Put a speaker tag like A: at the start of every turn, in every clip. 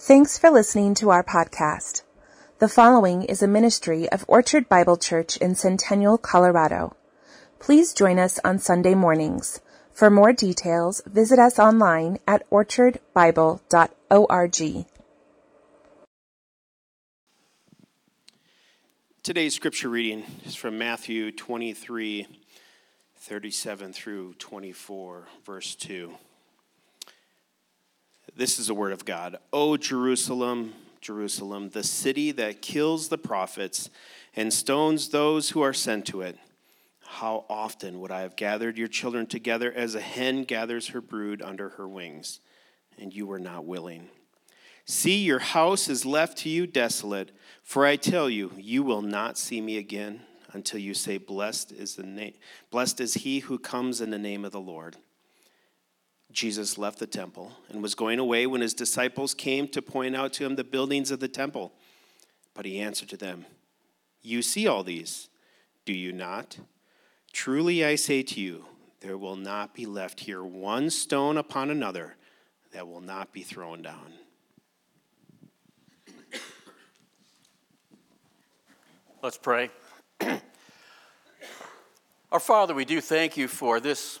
A: Thanks for listening to our podcast. The following is a ministry of Orchard Bible Church in Centennial, Colorado. Please join us on Sunday mornings. For more details, visit us online at orchardbible.org.
B: Today's scripture reading is from Matthew 23 37 through 24, verse 2. This is the word of God. O Jerusalem, Jerusalem, the city that kills the prophets and stones those who are sent to it. How often would I have gathered your children together as a hen gathers her brood under her wings, and you were not willing. See, your house is left to you desolate, for I tell you, you will not see me again until you say, Blessed is, the name, blessed is he who comes in the name of the Lord. Jesus left the temple and was going away when his disciples came to point out to him the buildings of the temple. But he answered to them, You see all these, do you not? Truly I say to you, there will not be left here one stone upon another that will not be thrown down.
C: Let's pray. Our Father, we do thank you for this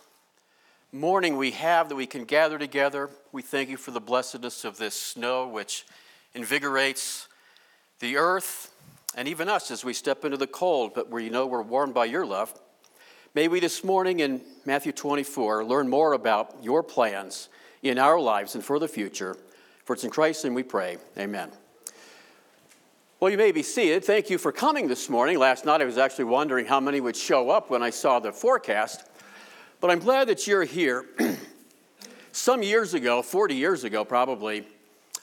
C: morning we have that we can gather together. We thank you for the blessedness of this snow, which invigorates the earth and even us as we step into the cold, but we know we're warmed by your love. May we this morning in Matthew 24 learn more about your plans in our lives and for the future. For it's in Christ's name we pray. Amen. Well, you may be seated. Thank you for coming this morning. Last night I was actually wondering how many would show up when I saw the forecast, but I'm glad that you're here. Some years ago, 40 years ago probably,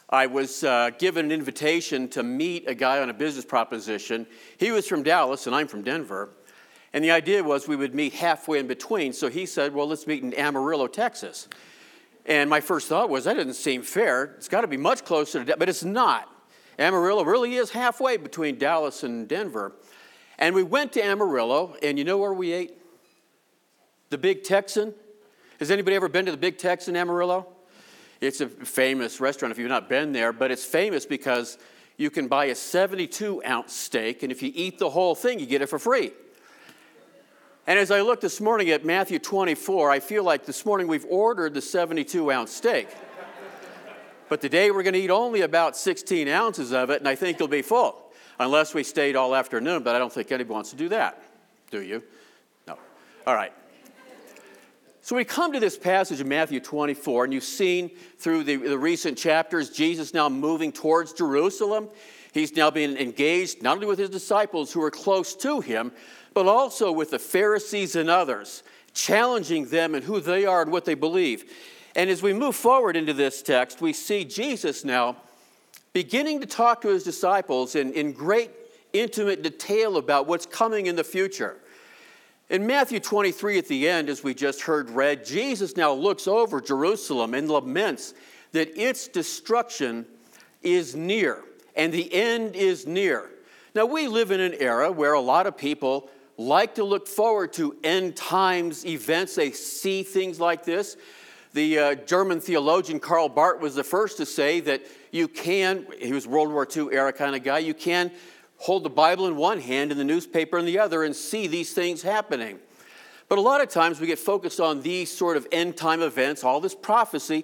C: I was uh, given an invitation to meet a guy on a business proposition. He was from Dallas and I'm from Denver. And the idea was we would meet halfway in between. So he said, Well, let's meet in Amarillo, Texas. And my first thought was, That doesn't seem fair. It's got to be much closer to, but it's not. Amarillo really is halfway between Dallas and Denver. And we went to Amarillo, and you know where we ate? The Big Texan. Has anybody ever been to the Big Texan Amarillo? It's a famous restaurant if you've not been there, but it's famous because you can buy a 72 ounce steak, and if you eat the whole thing, you get it for free. And as I look this morning at Matthew 24, I feel like this morning we've ordered the 72 ounce steak. But today we're going to eat only about 16 ounces of it, and I think you'll be full. Unless we stayed all afternoon, but I don't think anybody wants to do that. Do you? No. All right. So we come to this passage in Matthew 24, and you've seen through the, the recent chapters Jesus now moving towards Jerusalem. He's now being engaged not only with his disciples who are close to him, but also with the Pharisees and others, challenging them and who they are and what they believe. And as we move forward into this text, we see Jesus now beginning to talk to his disciples in, in great intimate detail about what's coming in the future. In Matthew 23, at the end, as we just heard read, Jesus now looks over Jerusalem and laments that its destruction is near and the end is near. Now, we live in an era where a lot of people like to look forward to end times events. They see things like this. The uh, German theologian Karl Barth was the first to say that you can, he was World War II era kind of guy, you can hold the Bible in one hand and the newspaper in the other and see these things happening. But a lot of times we get focused on these sort of end time events, all this prophecy.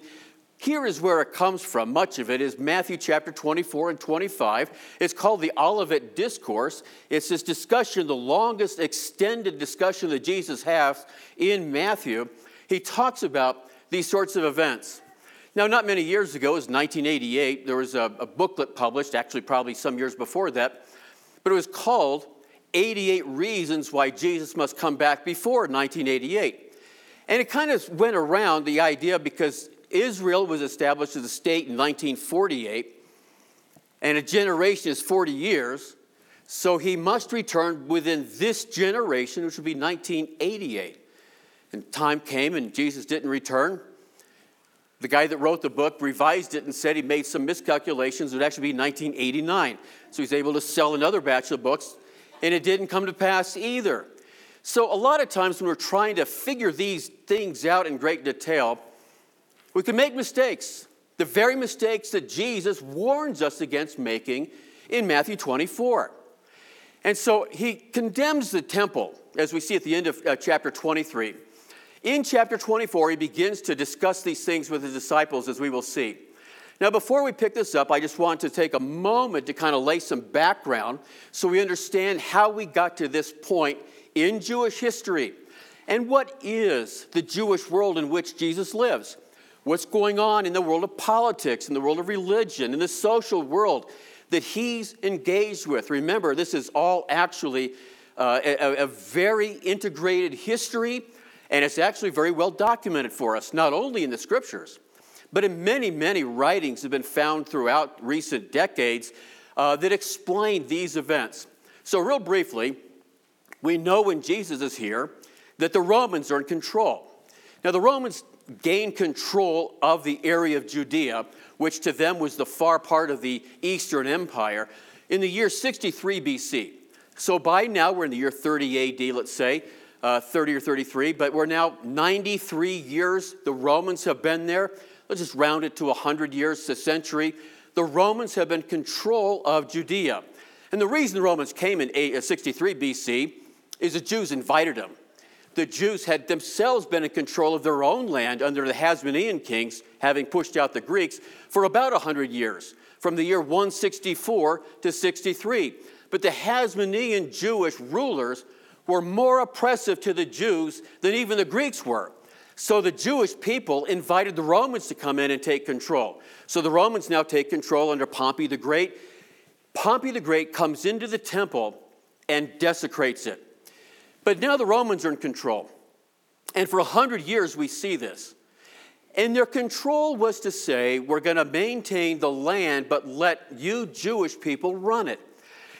C: Here is where it comes from. Much of it is Matthew chapter 24 and 25. It's called the Olivet Discourse. It's this discussion, the longest extended discussion that Jesus has in Matthew. He talks about these sorts of events. Now, not many years ago, it was 1988, there was a, a booklet published, actually, probably some years before that, but it was called 88 Reasons Why Jesus Must Come Back Before 1988. And it kind of went around the idea because Israel was established as a state in 1948, and a generation is 40 years, so he must return within this generation, which would be 1988. And time came and Jesus didn't return. The guy that wrote the book revised it and said he made some miscalculations. It would actually be 1989. So he's able to sell another batch of books, and it didn't come to pass either. So, a lot of times when we're trying to figure these things out in great detail, we can make mistakes. The very mistakes that Jesus warns us against making in Matthew 24. And so he condemns the temple, as we see at the end of uh, chapter 23. In chapter 24, he begins to discuss these things with his disciples, as we will see. Now, before we pick this up, I just want to take a moment to kind of lay some background so we understand how we got to this point in Jewish history and what is the Jewish world in which Jesus lives. What's going on in the world of politics, in the world of religion, in the social world that he's engaged with. Remember, this is all actually uh, a, a very integrated history, and it's actually very well documented for us, not only in the scriptures but in many, many writings have been found throughout recent decades uh, that explain these events. So, real briefly, we know when Jesus is here that the Romans are in control. Now, the Romans gained control of the area of Judea, which to them was the far part of the Eastern Empire, in the year 63 BC. So, by now, we're in the year 30 AD, let's say. Uh, 30 or 33, but we're now 93 years. The Romans have been there let's just round it to 100 years, a century, the Romans have been control of Judea. And the reason the Romans came in uh, 63 BC is the Jews invited them. The Jews had themselves been in control of their own land under the Hasmonean kings, having pushed out the Greeks, for about 100 years, from the year 164 to 63. But the Hasmonean Jewish rulers were more oppressive to the Jews than even the Greeks were. So the Jewish people invited the Romans to come in and take control. So the Romans now take control under Pompey the Great. Pompey the Great comes into the temple and desecrates it. But now the Romans are in control. And for a hundred years we see this. And their control was to say, we're going to maintain the land, but let you Jewish people run it.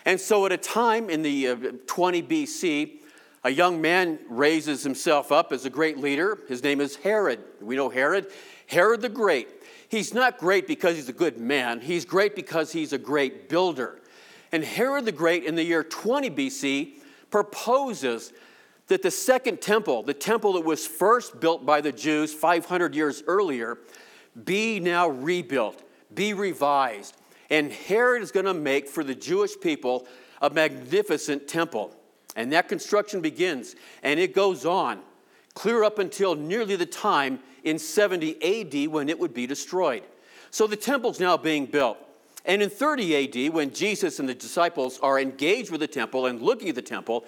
C: And so at a time in the uh, 20 BC, a young man raises himself up as a great leader. His name is Herod. We know Herod. Herod the Great. He's not great because he's a good man, he's great because he's a great builder. And Herod the Great, in the year 20 BC, proposes that the second temple, the temple that was first built by the Jews 500 years earlier, be now rebuilt, be revised. And Herod is going to make for the Jewish people a magnificent temple. And that construction begins and it goes on clear up until nearly the time in 70 AD when it would be destroyed. So the temple's now being built. And in 30 AD, when Jesus and the disciples are engaged with the temple and looking at the temple,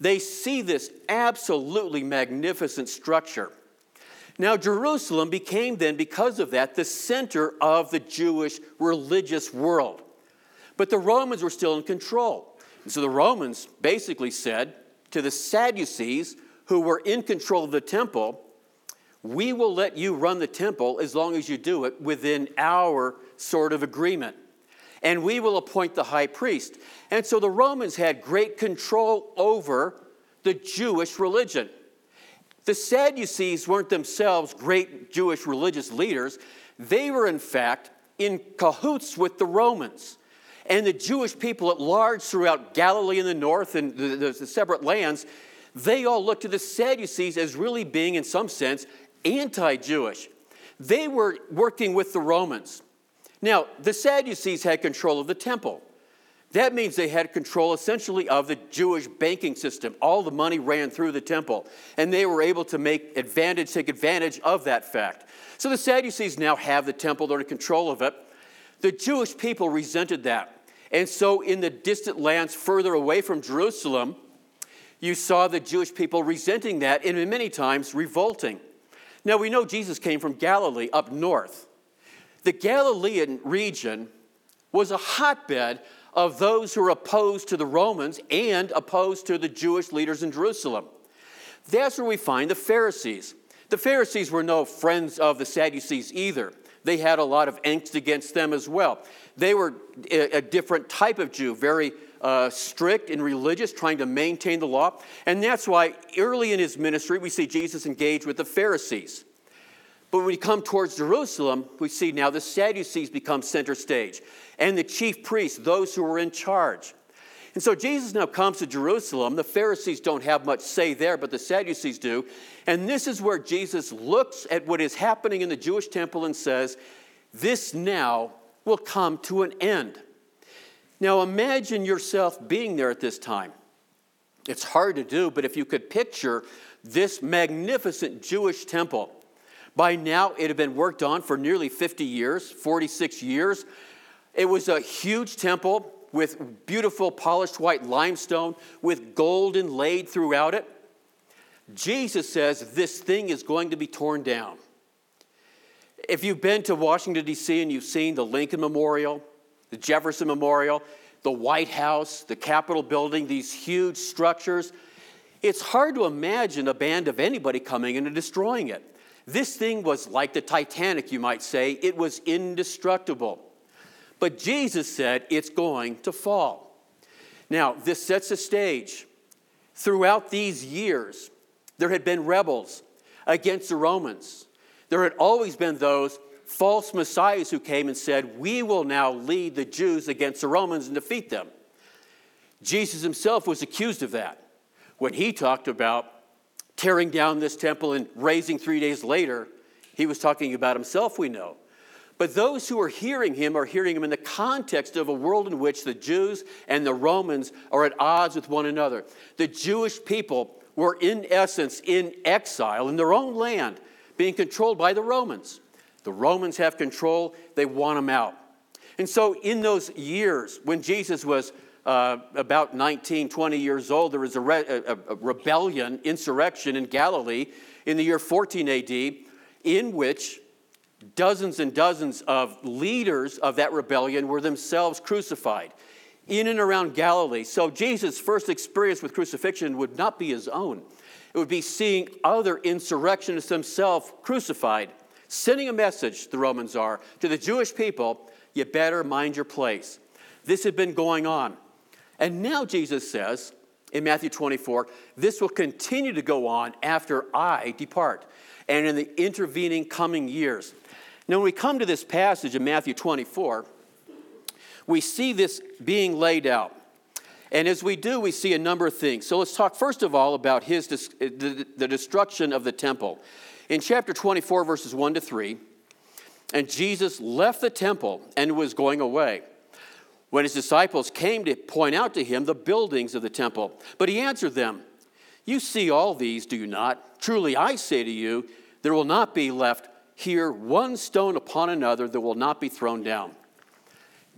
C: they see this absolutely magnificent structure. Now, Jerusalem became then, because of that, the center of the Jewish religious world. But the Romans were still in control. And so the Romans basically said to the Sadducees, who were in control of the temple, we will let you run the temple as long as you do it within our sort of agreement. And we will appoint the high priest. And so the Romans had great control over the Jewish religion. The Sadducees weren't themselves great Jewish religious leaders, they were, in fact, in cahoots with the Romans and the Jewish people at large throughout Galilee in the north and the, the, the separate lands, they all looked to the Sadducees as really being, in some sense, anti Jewish. They were working with the Romans. Now, the Sadducees had control of the temple. That means they had control essentially of the Jewish banking system. All the money ran through the temple, and they were able to make advantage, take advantage of that fact. So the Sadducees now have the temple, they're in control of it. The Jewish people resented that. And so, in the distant lands further away from Jerusalem, you saw the Jewish people resenting that and many times revolting. Now, we know Jesus came from Galilee up north. The Galilean region was a hotbed of those who are opposed to the Romans and opposed to the Jewish leaders in Jerusalem. That's where we find the Pharisees. The Pharisees were no friends of the Sadducees either. They had a lot of angst against them as well. They were a, different type of Jew, very uh, strict and religious, trying to maintain the law. And that's why early in his ministry, we see Jesus engage with the Pharisees. But when we come towards Jerusalem, we see now the Sadducees become center stage, and the chief priests, those who were in charge. And so Jesus now comes to Jerusalem. The Pharisees don't have much say there, but the Sadducees do. And this is where Jesus looks at what is happening in the Jewish temple and says, this now will come to an end. Now imagine yourself being there at this time. It's hard to do, but if you could picture this magnificent Jewish temple, by now it had been worked on for nearly 50 years, 46 years. It was a huge temple with beautiful polished white limestone with gold inlaid throughout it. Jesus says this thing is going to be torn down. If you've been to Washington, D.C., and you've seen the Lincoln Memorial, the Jefferson Memorial, the White House, the Capitol building, these huge structures, it's hard to imagine a band of anybody coming in and destroying it. This thing was like the Titanic, you might say, it was indestructible. But Jesus said it's going to fall. Now, this sets a stage. Throughout these years, there had been rebels against the Romans. There had always been those false messiahs who came and said, We will now lead the Jews against the Romans and defeat them. Jesus himself was accused of that when he talked about tearing down this temple and raising three days later. He was talking about himself, we know. But those who are hearing him are hearing him in the context of a world in which the Jews and the Romans are at odds with one another. The Jewish people were, in essence, in exile in their own land, being controlled by the Romans. The Romans have control, they want them out. And so, in those years, when Jesus was uh, about 19, 20 years old, there was a, re- a, a rebellion, insurrection in Galilee in the year 14 AD, in which Dozens and dozens of leaders of that rebellion were themselves crucified in and around Galilee. So Jesus' first experience with crucifixion would not be his own, it would be seeing other insurrectionists themselves crucified, sending a message, the Romans are, to the Jewish people you better mind your place. This had been going on. And now Jesus says in Matthew 24, this will continue to go on after I depart and in the intervening coming years. Now, when we come to this passage in Matthew 24, we see this being laid out. And as we do, we see a number of things. So let's talk first of all about his, uh, the, the destruction of the temple. In chapter 24, verses 1 to 3, and Jesus left the temple and was going away. When his disciples came to point out to him the buildings of the temple, but he answered them, You see all these, do you not? Truly I say to you, there will not be left here one stone upon another that will not be thrown down.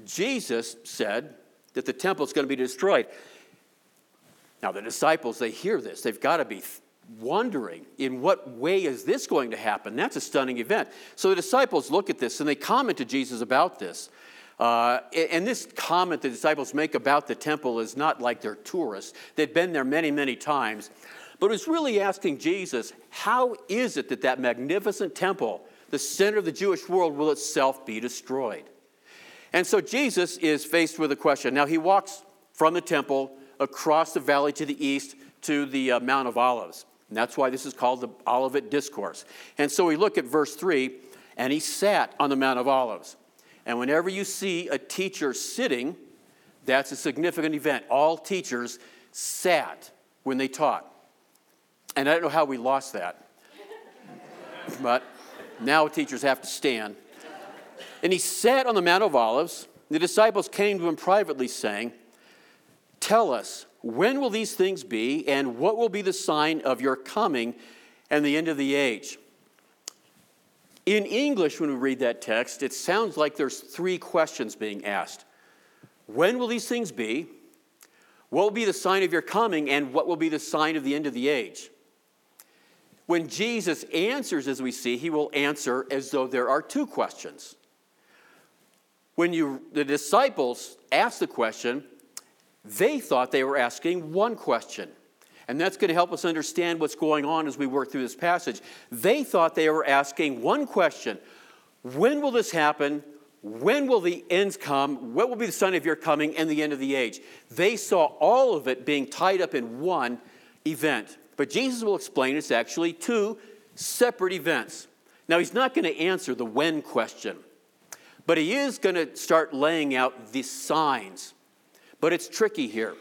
C: Jesus said that the temple is going to be destroyed. Now, the disciples, they hear this. They've got to be wondering in what way is this going to happen? That's a stunning event. So the disciples look at this and they comment to Jesus about this. Uh, and this comment the disciples make about the temple is not like they're tourists. They've been there many, many times. But it's really asking Jesus, how is it that that magnificent temple the center of the Jewish world will itself be destroyed. And so Jesus is faced with a question. Now, he walks from the temple across the valley to the east to the uh, Mount of Olives. And that's why this is called the Olivet Discourse. And so we look at verse 3 and he sat on the Mount of Olives. And whenever you see a teacher sitting, that's a significant event. All teachers sat when they taught. And I don't know how we lost that. but now teachers have to stand. And he sat on the Mount of Olives. The disciples came to him privately, saying, Tell us, when will these things be, and what will be the sign of your coming and the end of the age? In English, when we read that text, it sounds like there's three questions being asked. When will these things be? What will be the sign of your coming, and what will be the sign of the end of the age? When Jesus answers, as we see, he will answer as though there are two questions. When you, the disciples asked the question, they thought they were asking one question. And that's going to help us understand what's going on as we work through this passage. They thought they were asking one question When will this happen? When will the ends come? What will be the sign of your coming and the end of the age? They saw all of it being tied up in one event. But Jesus will explain it's actually two separate events. Now, he's not going to answer the when question, but he is going to start laying out the signs. But it's tricky here.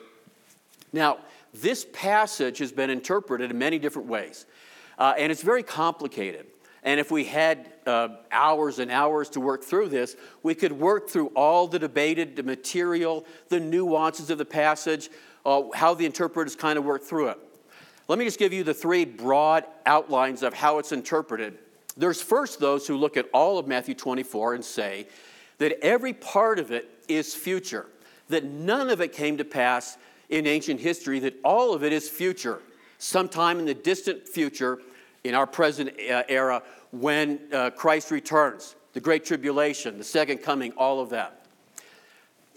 C: Now, this passage has been interpreted in many different ways, uh, and it's very complicated. And if we had uh, hours and hours to work through this, we could work through all the debated material, the nuances of the passage, uh, how the interpreters kind of work through it. Let me just give you the three broad outlines of how it's interpreted. There's first those who look at all of Matthew 24 and say that every part of it is future, that none of it came to pass in ancient history, that all of it is future, sometime in the distant future, in our present uh, era, when uh, Christ returns, the Great Tribulation, the Second Coming, all of that.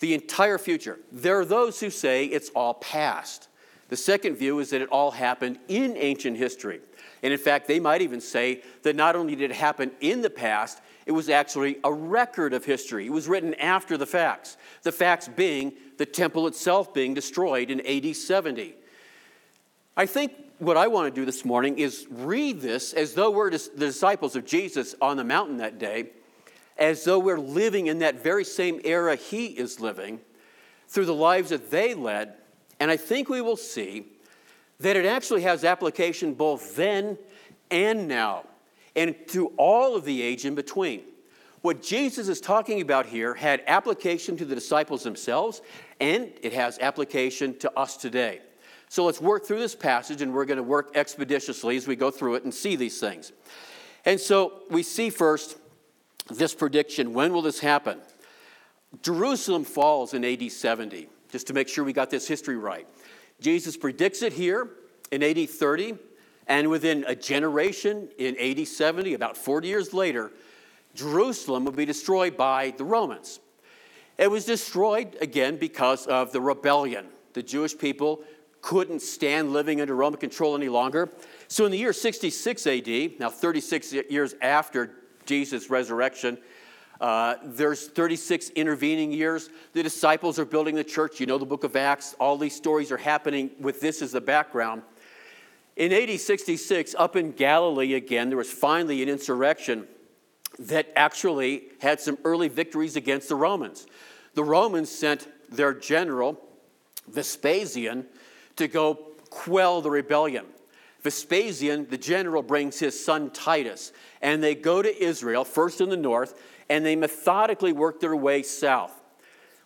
C: The entire future. There are those who say it's all past. The second view is that it all happened in ancient history. And in fact, they might even say that not only did it happen in the past, it was actually a record of history. It was written after the facts. The facts being the temple itself being destroyed in AD 70. I think what I want to do this morning is read this as though we're the disciples of Jesus on the mountain that day, as though we're living in that very same era he is living, through the lives that they led. And I think we will see that it actually has application both then and now, and to all of the age in between. What Jesus is talking about here had application to the disciples themselves, and it has application to us today. So let's work through this passage, and we're going to work expeditiously as we go through it and see these things. And so we see first this prediction when will this happen? Jerusalem falls in AD 70, just to make sure we got this history right. Jesus predicts it here in AD 30, and within a generation in AD 70, about 40 years later, Jerusalem would be destroyed by the Romans. It was destroyed again because of the rebellion. The Jewish people couldn't stand living under Roman control any longer. So in the year 66 AD, now 36 years after Jesus' resurrection, uh, there's 36 intervening years. The disciples are building the church. You know the book of Acts. All these stories are happening with this as the background. In AD 66, up in Galilee again, there was finally an insurrection that actually had some early victories against the Romans. The Romans sent their general, Vespasian, to go quell the rebellion. Vespasian, the general, brings his son Titus, and they go to Israel, first in the north, and they methodically work their way south.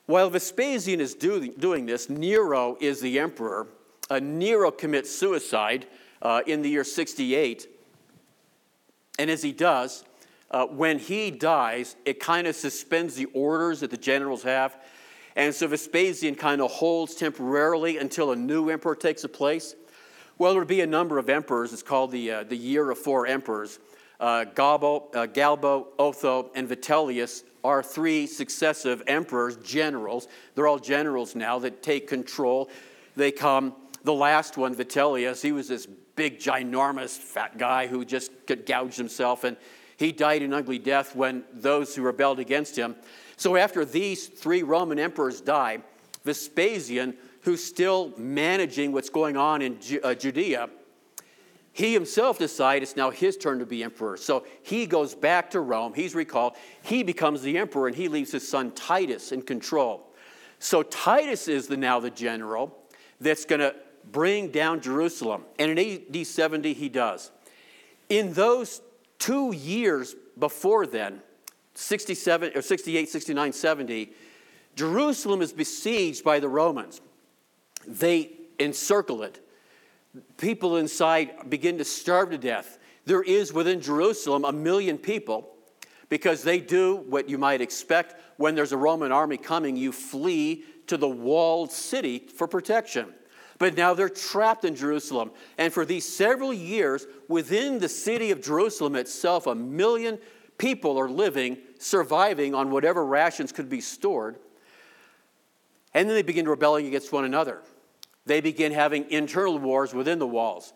C: While Vespasian is do, doing this, Nero is the emperor. Uh, Nero commits suicide uh, in the year 68. And as he does, uh, when he dies, it kind of suspends the orders that the generals have. And so Vespasian kind of holds temporarily until a new emperor takes a place. Well, there would be a number of emperors. It's called the, uh, the Year of Four Emperors. Uh, Galba, uh, Galba, Otho, and Vitellius are three successive emperors, generals. They're all generals now that take control. They come, the last one, Vitellius, he was this big, ginormous, fat guy who just gouged himself. And he died an ugly death when those who rebelled against him. So after these three Roman emperors die, Vespasian, who's still managing what's going on in uh, Judea, he himself decides it's now his turn to be emperor. So he goes back to Rome. He's recalled. He becomes the emperor and he leaves his son Titus in control. So Titus is the, now the general that's going to bring down Jerusalem. And in AD 70, he does. In those Two years before then, 67 or 68, 69, 70, Jerusalem is besieged by the Romans. They encircle it. People inside begin to starve to death. There is within Jerusalem a million people because they do what you might expect when there's a Roman army coming, you flee to the walled city for protection. But now they're trapped in Jerusalem. And for these several years, within the city of Jerusalem itself, a million people are living, surviving on whatever rations could be stored. And then they begin rebelling against one another. They begin having internal wars within the walls.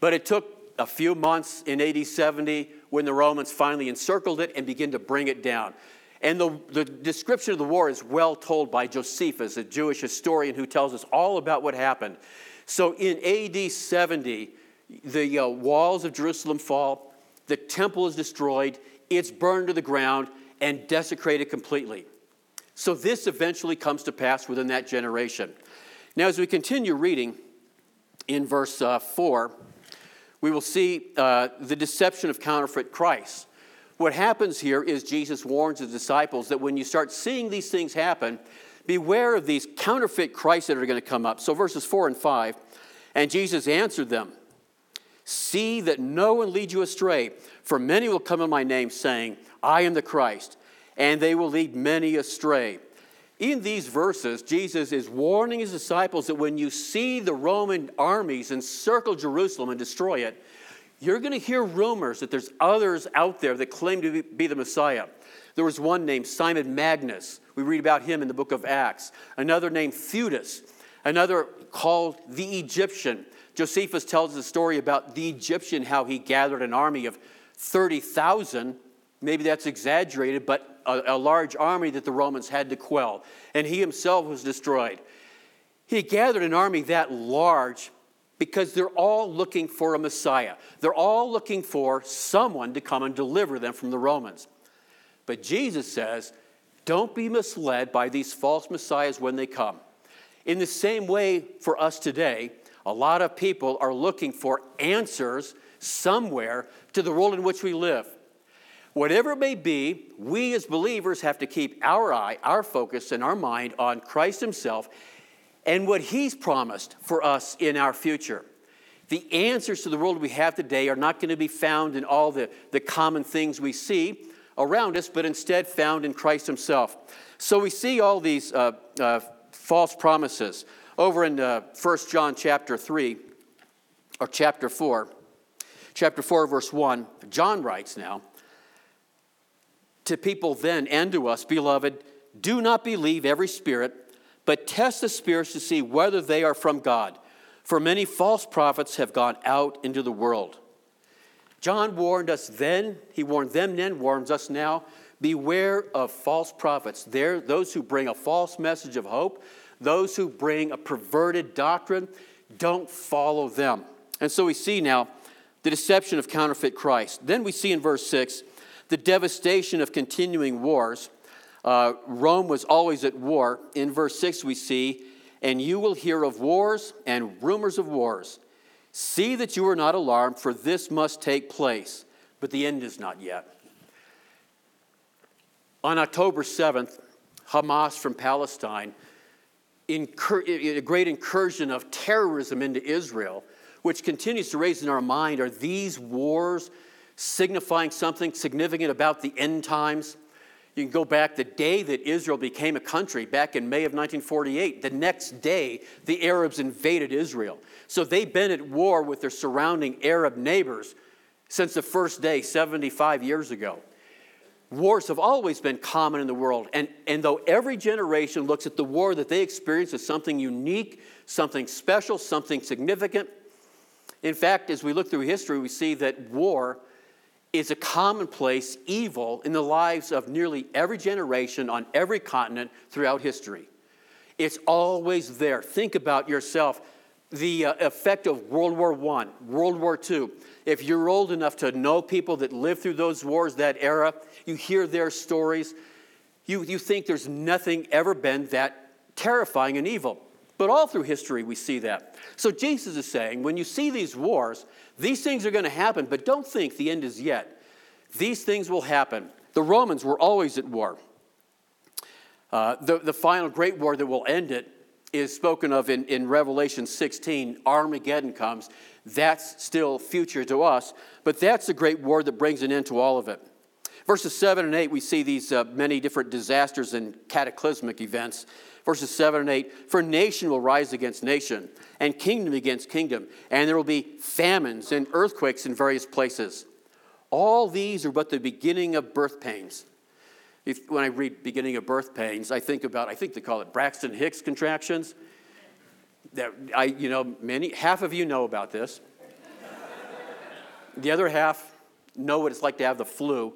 C: But it took a few months in AD 70 when the Romans finally encircled it and began to bring it down. And the, the description of the war is well told by Josephus, a Jewish historian who tells us all about what happened. So in AD 70, the uh, walls of Jerusalem fall, the temple is destroyed, it's burned to the ground, and desecrated completely. So this eventually comes to pass within that generation. Now, as we continue reading in verse uh, 4, we will see uh, the deception of counterfeit Christ. What happens here is Jesus warns his disciples that when you start seeing these things happen, beware of these counterfeit Christs that are going to come up. So, verses 4 and 5, and Jesus answered them See that no one lead you astray, for many will come in my name, saying, I am the Christ, and they will lead many astray. In these verses, Jesus is warning his disciples that when you see the Roman armies encircle Jerusalem and destroy it, you're going to hear rumors that there's others out there that claim to be the Messiah. There was one named Simon Magnus. We read about him in the book of Acts. Another named Theudas. Another called the Egyptian. Josephus tells the story about the Egyptian, how he gathered an army of 30,000. Maybe that's exaggerated, but a, a, large army that the Romans had to quell. And he himself was destroyed. He gathered an army that large because they're all looking for a Messiah. They're all looking for someone to come and deliver them from the Romans. But Jesus says, don't be misled by these false messiahs when they come. In the same way, for us today, a lot of people are looking for answers somewhere to the world in which we live. Whatever it may be, we as believers have to keep our eye, our focus, and our mind on Christ Himself and what He's promised for us in our future. The answers to the world we have today are not going to be found in all the, the common things we see around us, but instead found in Christ Himself. So we see all these uh, uh, false promises. Over in uh, 1 John chapter 3, or chapter 4, chapter 4, verse 1, John writes now, to people then and to us, beloved, do not believe every spirit but test the spirits to see whether they are from God. For many false prophets have gone out into the world. John warned us then, he warned them then, warns us now beware of false prophets. They're those who bring a false message of hope, those who bring a perverted doctrine. Don't follow them. And so we see now the deception of counterfeit Christ. Then we see in verse 6 the devastation of continuing wars. Uh, Rome was always at war. In verse 6, we see, and you will hear of wars and rumors of wars. See that you are not alarmed, for this must take place, but the end is not yet. On October 7th, Hamas from Palestine, incur- a great incursion of terrorism into Israel, which continues to raise in our mind are these wars signifying something significant about the end times? You can go back the day that Israel became a country, back in May of 1948. The next day, the Arabs invaded Israel. So they've been at war with their surrounding Arab neighbors since the first day, 75 years ago. Wars have always been common in the world. And, and though every generation looks at the war that they experience as something unique, something special, something significant, in fact, as we look through history, we see that war is a commonplace evil in the lives of nearly every generation on every continent throughout history. It's always there. Think about yourself the uh, effect of World War I, World War II. If you're old enough to know people that lived through those wars, that era, you hear their stories, you, you think there's nothing ever been that terrifying and evil. But all through history, we see that. So Jesus is saying, when you see these wars, these things are going to happen, but don't think the end is yet. These things will happen. The Romans were always at war. Uh, the, the final great war that will end it is spoken of in, in Revelation 16. Armageddon comes. That's still future to us, but that's the great war that brings an end to all of it. Verses 7 and 8, we see these uh, many different disasters and cataclysmic events. Verses 7 and 8 For nation will rise against nation, and kingdom against kingdom, and there will be famines and earthquakes in various places. All these are but the beginning of birth pains. If, when I read beginning of birth pains, I think about, I think they call it Braxton Hicks contractions. That I, you know, many, half of you know about this. the other half know what it's like to have the flu.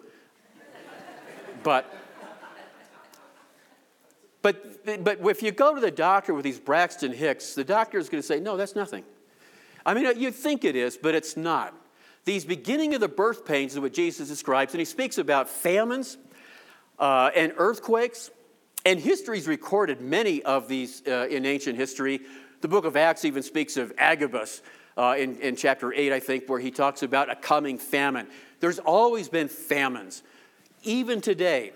C: But but, but if you go to the doctor with these Braxton Hicks, the doctor is going to say, no, that's nothing. I mean, you think it is, but it's not. These beginning of the birth pains is what Jesus describes, and he speaks about famines uh, and earthquakes. And history's recorded many of these uh, in ancient history. The book of Acts even speaks of Agabus, uh, in, in chapter 8, I think, where he talks about a coming famine. There's always been famines. Even today,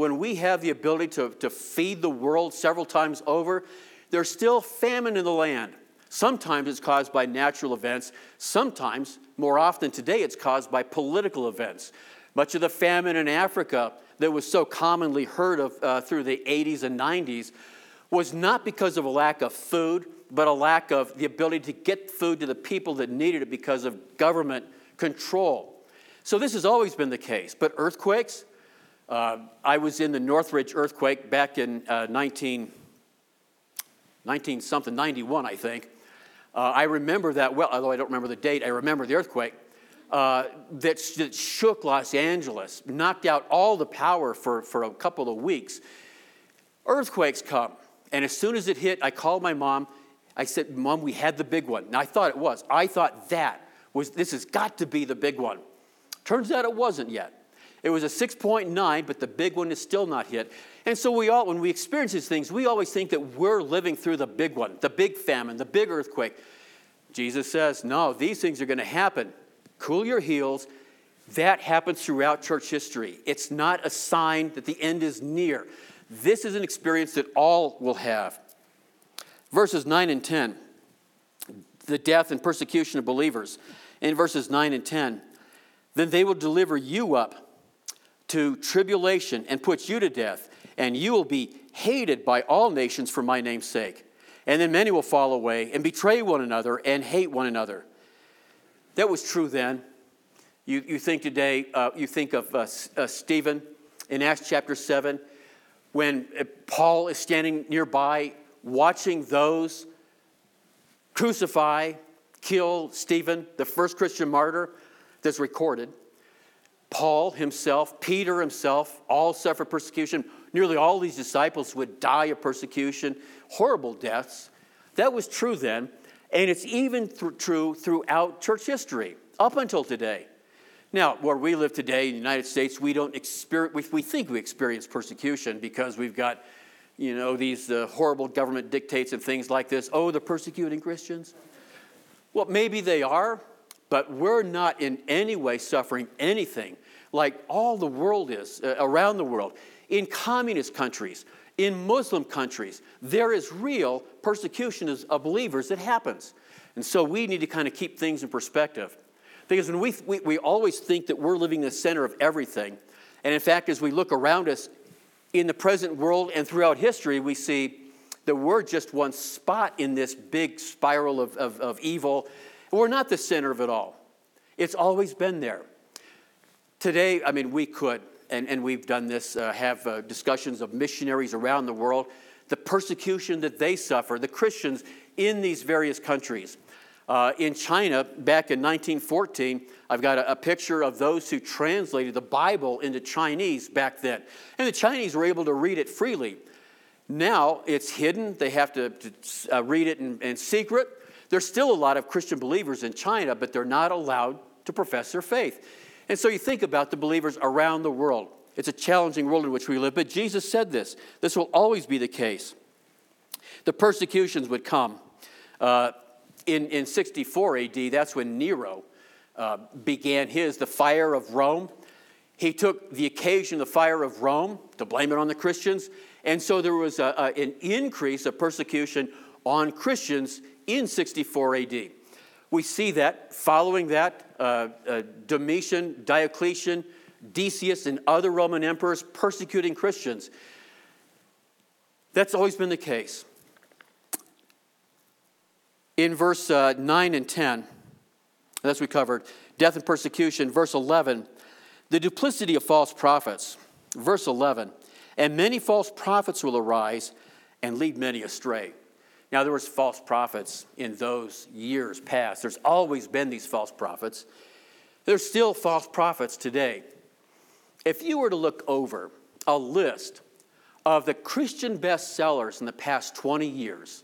C: when we have the ability to, to feed the world several times over, there's still famine in the land. Sometimes it's caused by natural events. Sometimes, more often today, it's caused by political events. Much of the famine in Africa that was so commonly heard of uh, through the 80s and 90s was not because of a lack of food, but a lack of the ability to get food to the people that needed it because of government control. So this has always been the case. But earthquakes, uh, I was in the Northridge earthquake back in uh, 19, 19 something, 91, I think. Uh, I remember that well, although I don't remember the date, I remember the earthquake. Uh, that, that, shook Los Angeles, knocked out all the power for, for a couple of weeks. Earthquakes come. And as soon as it hit, I called my mom. I said, Mom, we had the big one. And I thought it was. I thought that was, this has got to be the big one. Turns out it wasn't yet. It was a 6.9, but the big one is still not hit. And so we all, when we experience these things, we always think that we're living through the big one, the big famine, the big earthquake. Jesus says, no, these things are going to happen. Cool your heels. That happens throughout church history. It's not a sign that the end is near. This is an experience that all will have. Verses 9 and 10, the death and persecution of believers. In verses 9 and 10, then they will deliver you up to tribulation and puts you to death, and you will be hated by all nations for my name's sake. And then many will fall away and betray one another and hate one another. That was true then. You, you think today, uh, you think of uh, uh, Stephen in Acts chapter 7 when uh, Paul is standing nearby watching those crucify, kill Stephen, the first Christian martyr that's recorded. Paul himself, Peter himself, all suffered persecution. Nearly all these disciples would die of persecution, horrible deaths. That was true then, and it's even th- true throughout church history up until today. Now, where we live today in the United States, we don't experience, we, we think we experience persecution because we've got, you know, these uh, horrible government dictates and things like this. Oh, the persecuting Christians. Well, maybe they are, but we're not in any way suffering anything like all the world is uh, around the world. In communist countries, in Muslim countries, there is real persecution of believers that happens. And so we need to kind of keep things in perspective. Because when we, we, we always think that we're living in the center of everything, and in fact, as we look around us in the present world and throughout history, we see that we're just one spot in this big spiral of, of, of evil. We're not the center of it all. It's always been there. Today, I mean, we could, and, and we've done this, uh, have uh, discussions of missionaries around the world, the persecution that they suffer, the Christians in these various countries. Uh, in China, back in 1914, I've got a, a, picture of those who translated the Bible into Chinese back then. And the Chinese were able to read it freely. Now it's hidden, they have to, to uh, read it in, in secret. There's still a lot of Christian believers in China, but they're not allowed to profess their faith. And so you think about the believers around the world. It's a challenging world in which we live, but Jesus said this. This will always be the case. The persecutions would come. Uh, in, in 64 AD, that's when Nero uh, began his, the fire of Rome. He took the occasion, the fire of Rome, to blame it on the Christians. And so there was a, a, an increase of persecution on Christians in 64 AD. We see that following that, uh, uh, Domitian, Diocletian, Decius, and other Roman emperors persecuting Christians. That's always been the case in verse uh, 9 and 10, that's we covered, death and persecution. Verse 11, the duplicity of false prophets. Verse 11, and many false prophets will arise and lead many astray. Now, there was false prophets in those years past. There's always been these false prophets. There's still false prophets today. If you were to look over a list of the Christian bestsellers in the past 20 years,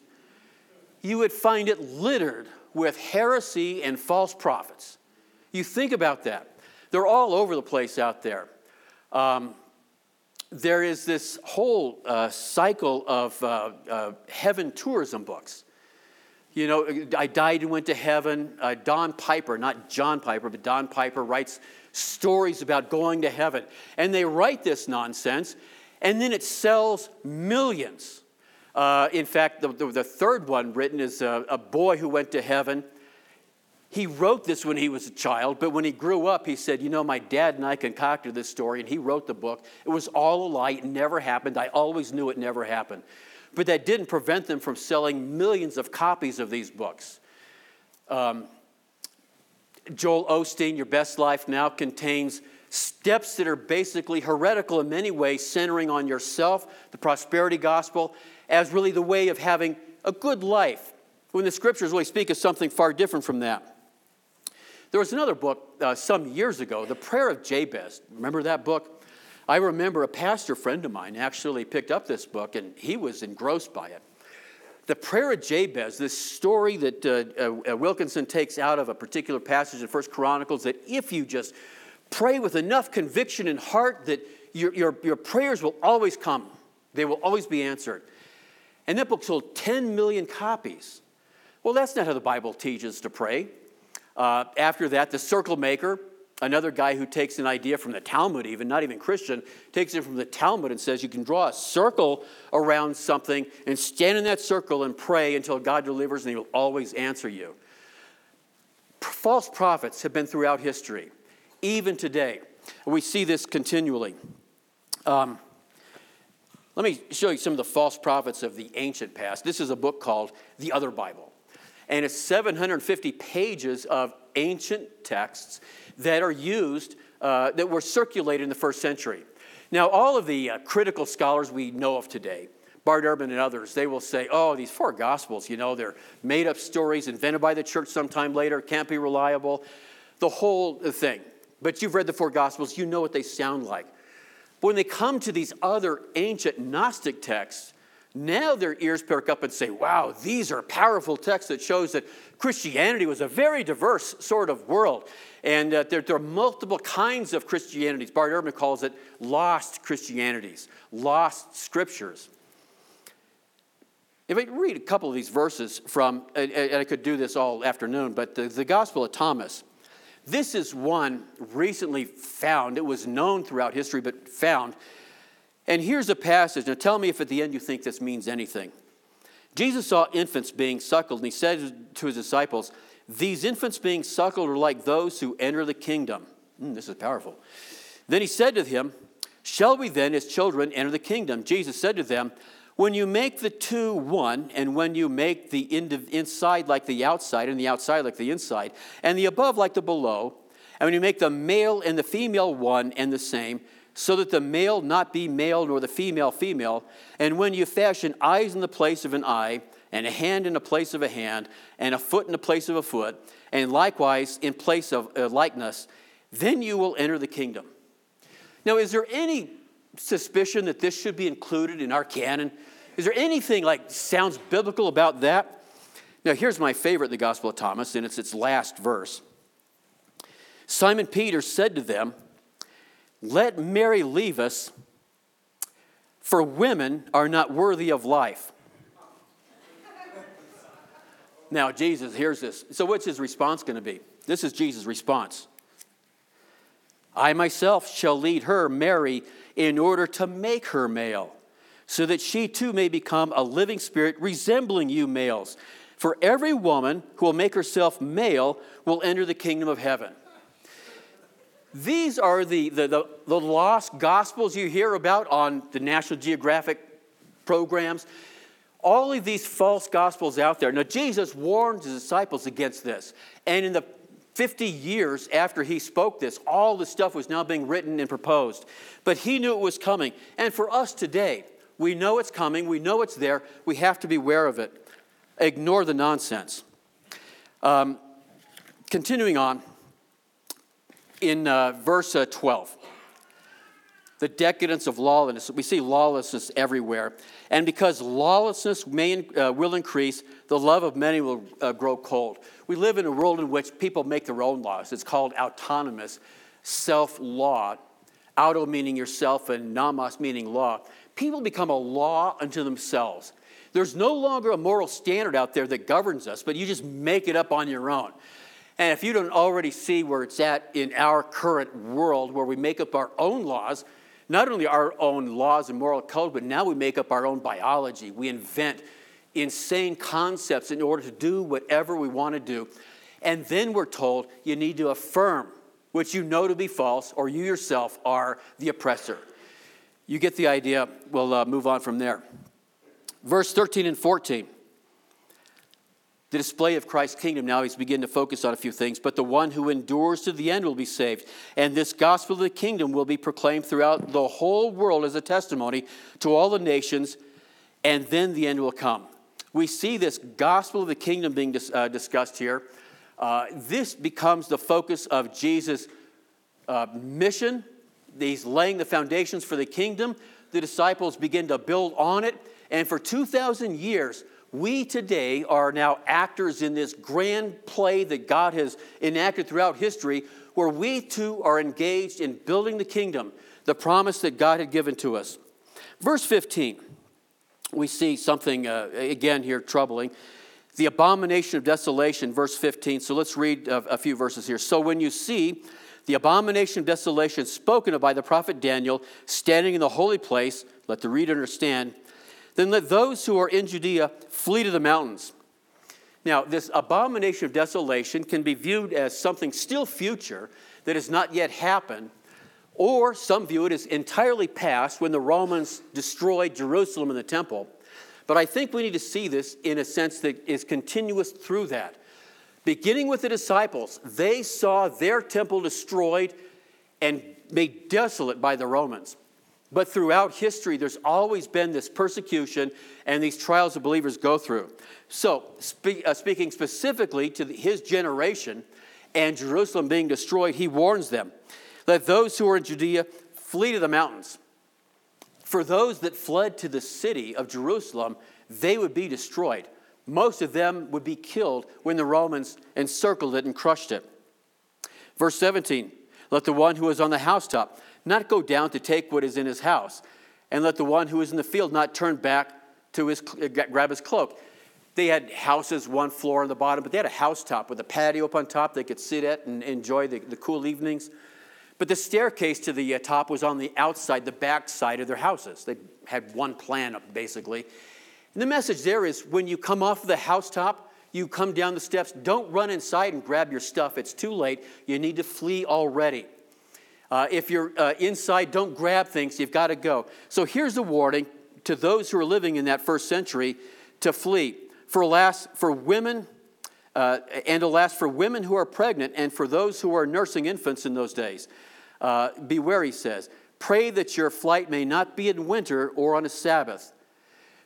C: you would find it littered with heresy and false prophets. You think about that. They're all over the place out there. Um, there is this whole uh, cycle of uh, uh, heaven tourism books. You know, I died and went to heaven. Uh, Don Piper, not John Piper, but Don Piper writes stories about going to heaven. And they write this nonsense, and then it sells millions. Uh, in fact, the, the, the, third one written is a, a boy who went to heaven. He wrote this when he was a child, but when he grew up, he said, You know, my dad and I concocted this story, and he wrote the book. It was all a lie. It never happened. I always knew it never happened. But that didn't prevent them from selling millions of copies of these books. Um, Joel Osteen, Your Best Life Now, contains steps that are basically heretical in many ways, centering on yourself, the prosperity gospel, as really the way of having a good life, when the scriptures really speak of something far different from that. There was another book uh, some years ago, The Prayer of Jabez. Remember that book? I remember a pastor friend of mine actually picked up this book and he was engrossed by it. The prayer of Jabez, this story that uh, uh, Wilkinson takes out of a particular passage in First Chronicles, that if you just pray with enough conviction and heart, that your, your, your prayers will always come. They will always be answered. And that book sold 10 million copies. Well, that's not how the Bible teaches to pray. Uh, after that, the circle maker, Another guy who takes an idea from the Talmud, even not even Christian, takes it from the Talmud and says you can draw a circle around something and stand in that circle and pray until God delivers and He will always answer you. False prophets have been throughout history, even today. We see this continually. Um, let me show you some of the false prophets of the ancient past. This is a book called The Other Bible, and it's 750 pages of ancient texts that are used, uh, that were circulated in the first century. Now, all of the uh, critical scholars we know of today, Bart Ehrman and others, they will say, oh, these four gospels, you know, they're made up stories invented by the church sometime later, can't be reliable, the whole thing. But you've read the four gospels, you know what they sound like. But when they come to these other ancient Gnostic texts, now their ears perk up and say, wow, these are powerful texts that shows that Christianity was a very diverse sort of world. And uh, there, there, are multiple kinds of Christianities. Bart Ehrman calls it lost Christianities, lost scriptures. If I read a couple of these verses from, and I could do this all afternoon, but the, the Gospel of Thomas, this is one recently found. It was known throughout history, but found. And here's a passage. Now tell me if at the end you think this means anything. Jesus saw infants being suckled, and he said to his disciples, these infants being suckled are like those who enter the kingdom. Mm, this is powerful. Then he said to him, Shall we then, as children, enter the kingdom? Jesus said to them, When you make the two one, and when you make the inside like the outside, and the outside like the inside, and the above like the below, and when you make the male and the female one and the same, so that the male not be male nor the female female, and when you fashion eyes in the place of an eye, and a hand in the place of a hand, and a foot in the place of a foot, and likewise in place of a likeness, then you will enter the kingdom. Now, is there any suspicion that this should be included in our canon? Is there anything like sounds biblical about that? Now, here's my favorite, the Gospel of Thomas, and it's its last verse. Simon Peter said to them, Let Mary leave us, for women are not worthy of life. Now, Jesus hears this. So, what's his response going to be? This is Jesus' response I myself shall lead her, Mary, in order to make her male, so that she too may become a living spirit resembling you males. For every woman who will make herself male will enter the kingdom of heaven. These are the, the, the, the lost gospels you hear about on the National Geographic programs all of these false gospels out there. Now, Jesus warned his disciples against this. And in the 50 years after he spoke this, all the stuff was now being written and proposed. But he knew it was coming. And for us today, we know it's coming, we know it's there, we have to be aware of it. Ignore the nonsense. Um, continuing on, in uh, verse uh, 12 the decadence of lawlessness. We see lawlessness everywhere. And because lawlessness may, uh, will increase, the love of many will uh, grow cold. We live in a world in which people make their own laws. It's called autonomous self law. Auto meaning yourself and nomos meaning law. People become a law unto themselves. There's no longer a moral standard out there that governs us, but you just make it up on your own. And if you don't already see where it's at in our current world, where we make up our own laws, not only our own laws and moral code, but now we make up our own biology. We invent insane concepts in order to do whatever we want to do. And then we're told you need to affirm which you know to be false, or you yourself are the oppressor. You get the idea. We'll uh, move on from there. Verse 13 and 14. The display of Christ's kingdom now he's beginning to focus on a few things, but the one who endures to the end will be saved. And this gospel of the kingdom will be proclaimed throughout the whole world as a testimony to all the nations, and then the end will come. We see this gospel of the kingdom being dis- uh, discussed here. Uh, this becomes the focus of Jesus' uh, mission. He's laying the foundations for the kingdom. The disciples begin to build on it. And for 2,000 years, we today are now actors in this grand play that God has enacted throughout history, where we too are engaged in building the kingdom, the promise that God had given to us. Verse 15, we see something uh, again here troubling. The abomination of desolation, verse 15. So let's read a, a few verses here. So when you see the abomination of desolation spoken of by the prophet Daniel standing in the holy place, let the reader understand then let those who are in Judea flee to the mountains. Now, this abomination of desolation can be viewed as something still future that has not yet happened, or some view it as entirely past when the Romans destroyed Jerusalem and the temple. But I think we need to see this in a sense that is continuous through that. Beginning with the disciples, they saw their temple destroyed and made desolate by the Romans. But throughout history, there's always been this persecution and these trials that believers go through. So, spe- uh, speaking specifically to the, his generation and Jerusalem being destroyed, he warns them let those who are in Judea flee to the mountains. For those that fled to the city of Jerusalem, they would be destroyed. Most of them would be killed when the Romans encircled it and crushed it. Verse 17 Let the one who is on the housetop not go down to take what is in his house, and let the one who is in the field not turn back to his, grab his cloak. They had houses, one floor on the bottom, but they had a housetop with a patio up on top they could sit at and enjoy the, the cool evenings. But the staircase to the uh, top was on the outside, the back side of their houses. They had one plan, basically. And the message there is when you come off the housetop, you come down the steps, don't run inside and grab your stuff. It's too late. You need to flee already. Uh, if you're uh, inside, don't grab things. You've got to go. So here's a warning to those who are living in that first century to flee. For, last, for women, uh, and alas, for women who are pregnant and for those who are nursing infants in those days. Uh, beware, he says. Pray that your flight may not be in winter or on a Sabbath.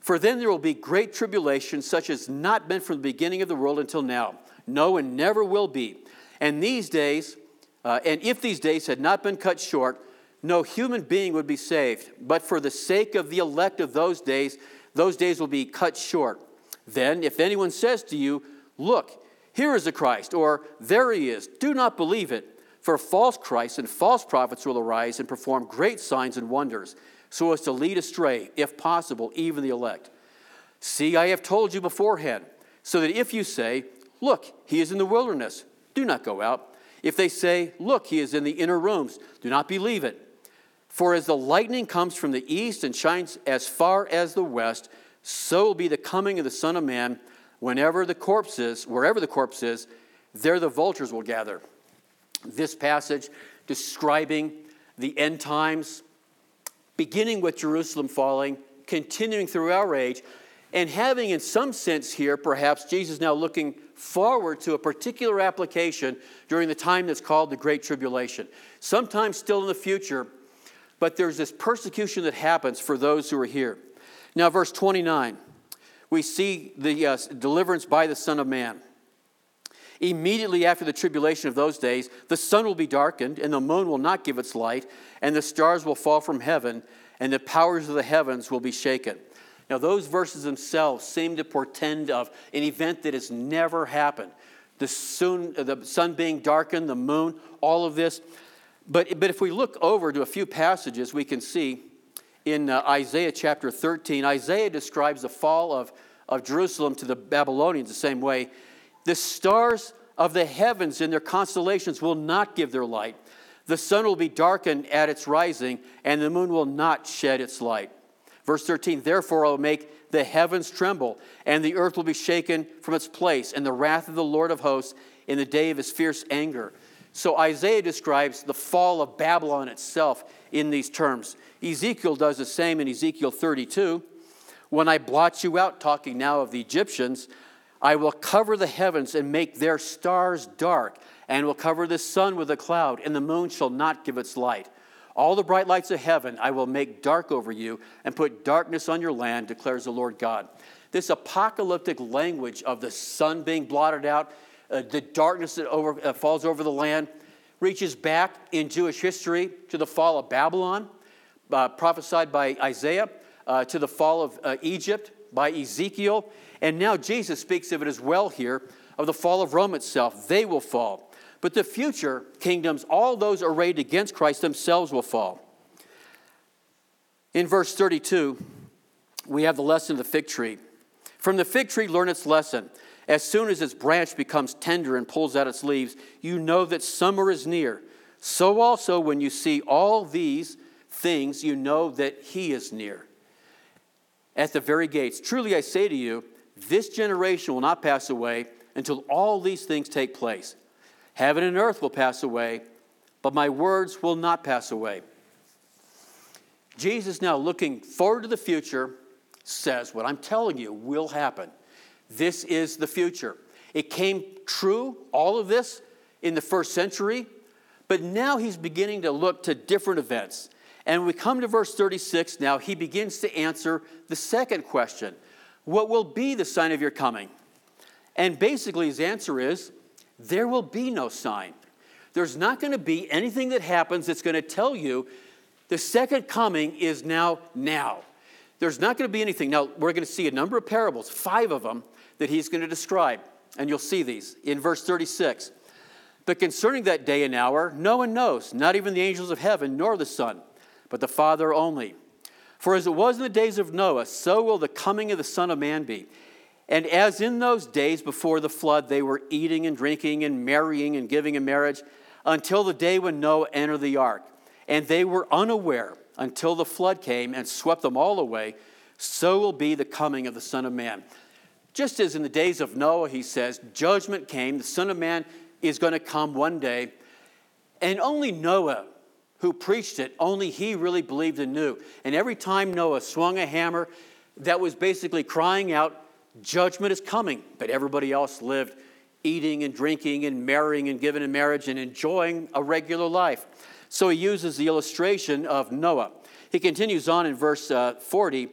C: For then there will be great tribulation, such as not been from the beginning of the world until now. No, and never will be. And these days, uh, and if these days had not been cut short, no human being would be saved. But for the sake of the elect of those days, those days will be cut short. Then, if anyone says to you, Look, here is the Christ, or there he is, do not believe it. For false Christs and false prophets will arise and perform great signs and wonders, so as to lead astray, if possible, even the elect. See, I have told you beforehand, so that if you say, Look, he is in the wilderness, do not go out. If they say, Look, he is in the inner rooms, do not believe it. For as the lightning comes from the east and shines as far as the west, so will be the coming of the Son of Man. Whenever the corpse is, wherever the corpse is, there the vultures will gather. This passage describing the end times, beginning with Jerusalem falling, continuing through our age, and having, in some sense, here, perhaps Jesus now looking forward to a particular application during the time that's called the Great Tribulation. Sometimes still in the future, but there's this persecution that happens for those who are here. Now, verse 29, we see the uh, deliverance by the Son of Man. Immediately after the tribulation of those days, the sun will be darkened, and the moon will not give its light, and the stars will fall from heaven, and the powers of the heavens will be shaken. Now, those verses themselves seem to portend of an event that has never happened. The, soon, the sun being darkened, the moon, all of this. But, but if we look over to a few passages, we can see, in uh, Isaiah chapter 13. Isaiah describes the fall of, of Jerusalem to the Babylonians the same way. The stars of the heavens and their constellations will not give their light. The sun will be darkened at its rising, and the moon will not shed its light. Verse 13, therefore I will make the heavens tremble, and the earth will be shaken from its place, and the wrath of the Lord of hosts in the day of his fierce anger. So Isaiah describes the fall of Babylon itself in these terms. Ezekiel does the same in Ezekiel 32. When I blot you out, talking now of the Egyptians, I will cover the heavens and make their stars dark, and will cover the sun with a cloud, and the moon shall not give its light. All the bright lights of heaven I will make dark over you, and put darkness on your land, declares the Lord God. This apocalyptic language of the sun being blotted out, uh, the darkness that over, uh, falls over the land, reaches back in Jewish history to the fall of Babylon, uh, prophesied by Isaiah, uh, to the fall of uh, Egypt by Ezekiel, and now Jesus speaks of it as well here of the fall of Rome itself. They will fall. But the future kingdoms, all those arrayed against Christ themselves will fall. In verse 32, we have the lesson of the fig tree. From the fig tree, learn its lesson. As soon as its branch becomes tender and pulls out its leaves, you know that summer is near. So also, when you see all these things, you know that He is near. At the very gates, truly I say to you, this generation will not pass away until all these things take place. Heaven and earth will pass away, but my words will not pass away. Jesus, now looking forward to the future, says, What I'm telling you will happen. This is the future. It came true, all of this, in the first century, but now he's beginning to look to different events. And we come to verse 36 now, he begins to answer the second question What will be the sign of your coming? And basically, his answer is there will be no sign. There's not going to be anything that happens that's going to tell you the second coming is now, now. There's not going to be anything. Now, we're going to see a number of parables, five of them, that he's going to describe. And you'll see these in verse 36. But concerning that day and hour, no one knows, not even the angels of heaven, nor the Son, but the Father only. For as it was in the days of Noah, so will the coming of the Son of Man be. And as in those days before the flood, they were eating and drinking and marrying and giving in marriage until the day when Noah entered the ark. And they were unaware until the flood came and swept them all away. So will be the coming of the Son of Man. Just as in the days of Noah, he says, judgment came, the Son of Man is going to come one day. And only Noah, who preached it, only he really believed and knew. And every time Noah swung a hammer, that was basically crying out, Judgment is coming. But everybody else lived eating and drinking and marrying and giving in marriage and enjoying a regular life. So he uses the illustration of Noah. He continues on in verse uh, 40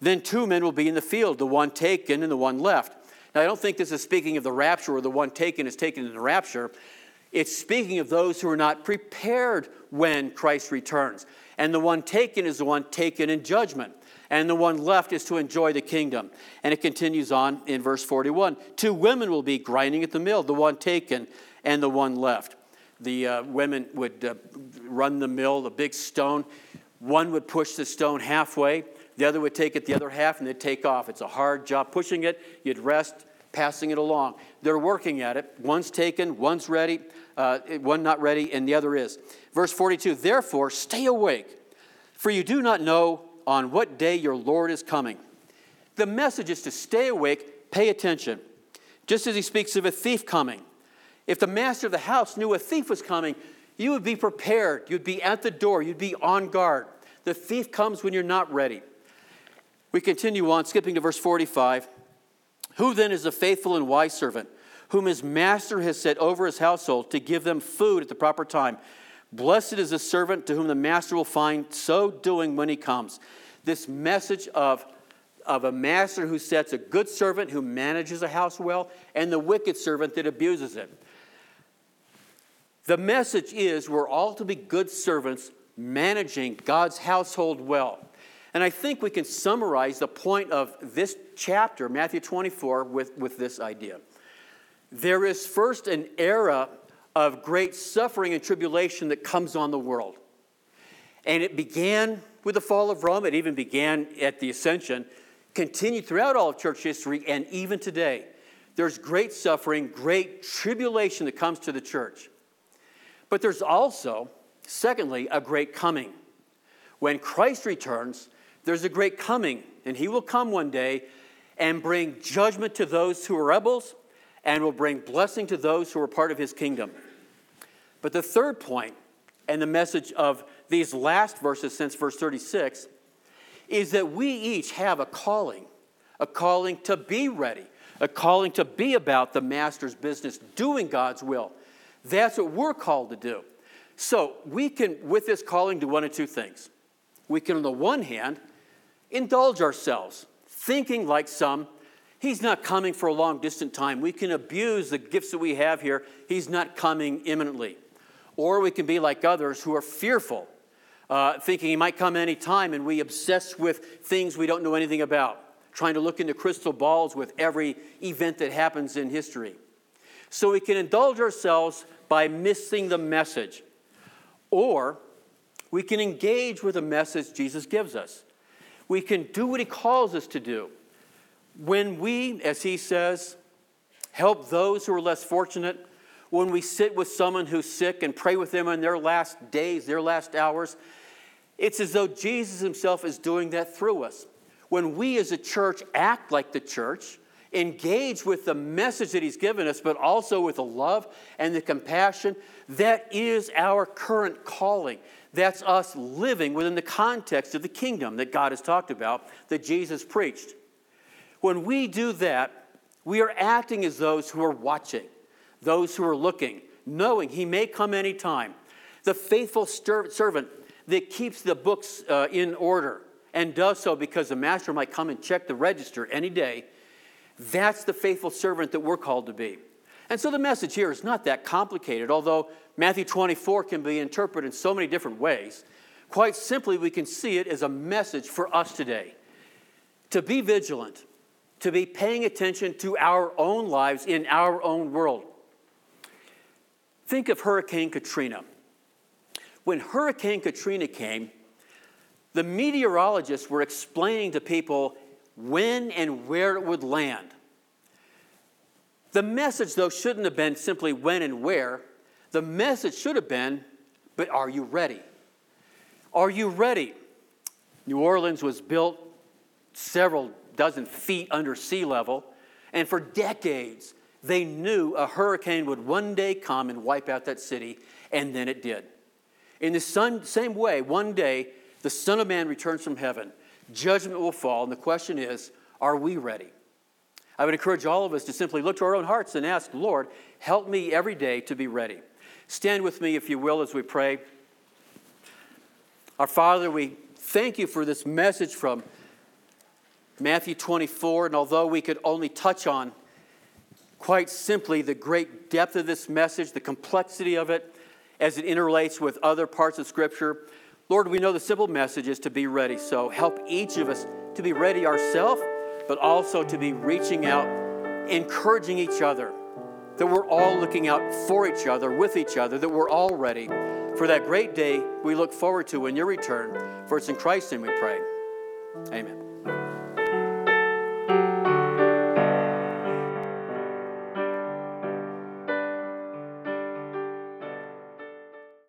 C: Then two men will be in the field, the one taken and the one left. Now, I don't think this is speaking of the rapture or the one taken is taken in the rapture. It's speaking of those who are not prepared when Christ returns. And the one taken is the one taken in judgment and the one left is to enjoy the kingdom. And it continues on in verse 41 Two women will be grinding at the mill, the one taken and the one left. The uh, women would uh, run the mill, the big stone. One would push the stone halfway, the other would take it the other half, and they'd take off. It's a hard job pushing it. You'd rest, passing it along. They're working at it. One's taken, one's ready, uh, one not ready, and the other is. Verse 42 Therefore, stay awake, for you do not know on what day your Lord is coming. The message is to stay awake, pay attention. Just as he speaks of a thief coming. If the master of the house knew a thief was coming, you would be prepared. You'd be at the door. You'd be on guard. The thief comes when you're not ready. We continue on, skipping to verse 45. Who then is a faithful and wise servant, whom his master has set over his household to give them food at the proper time? Blessed is the servant to whom the master will find so doing when he comes this message of, of a master who sets a good servant who manages a house well and the wicked servant that abuses it. The message is we're all to be good servants managing God's household well. And I think we can summarize the point of this chapter, Matthew 24, with, with this idea. There is first an era of great suffering and tribulation that comes on the world. And it began with the fall of Rome. It even began at the ascension, continued throughout all of church history, and even today. There's great suffering, great tribulation that comes to the church. But there's also, secondly, a great coming. When Christ returns, there's a great coming, and he will come one day and bring judgment to those who are rebels and will bring blessing to those who are part of his kingdom. But the third point, and the message of these last verses since verse 36, is that we each have a calling, a calling to be ready, a calling to be about the master's business, doing God's will. That's what we're called to do. So we can, with this calling, do one of two things. We can, on the one hand, indulge ourselves, thinking like some, He's not coming for a long distant time. We can abuse the gifts that we have here. He's not coming imminently. Or we can be like others who are fearful, uh, thinking he might come any time, and we obsess with things we don't know anything about, trying to look into crystal balls with every event that happens in history. So we can indulge ourselves by missing the message. Or we can engage with the message Jesus gives us. We can do what he calls us to do. When we, as he says, help those who are less fortunate, when we sit with someone who's sick and pray with them in their last days, their last hours, it's as though Jesus himself is doing that through us. When we as a church act like the church, engage with the message that he's given us, but also with the love and the compassion, that is our current calling. That's us living within the context of the kingdom that God has talked about, that Jesus preached. When we do that, we are acting as those who are watching, those who are looking, knowing He may come anytime. The faithful servant that keeps the books uh, in order and does so because the master might come and check the register any day, that's the faithful servant that we're called to be. And so the message here is not that complicated, although Matthew 24 can be interpreted in so many different ways. Quite simply, we can see it as a message for us today to be vigilant, to be paying attention to our own lives in our own world. Think of Hurricane Katrina. When Hurricane Katrina came, the meteorologists were explaining to people when and where it would land. The message, though, shouldn't have been simply when and where. The message should have been, but are you ready? Are you ready? New Orleans was built several dozen feet under sea level. And for decades, they knew a hurricane would one day come and wipe out that city, and then it did. In the same way, one day, the Son of Man returns from heaven. Judgment will fall, and the question is are we ready? I would encourage all of us to simply look to our own hearts and ask, Lord, help me every day to be ready. Stand with me, if you will, as we pray. Our Father, we thank you for this message from Matthew 24, and although we could only touch on quite simply the great depth of this message, the complexity of it as it interrelates with other parts of Scripture, Lord, we know the simple message is to be ready. So help each of us to be ready ourselves, but also to be reaching out, encouraging each other, that we're all looking out for each other, with each other, that we're all ready for that great day we look forward to in your return. For it's in Christ's name we pray. Amen.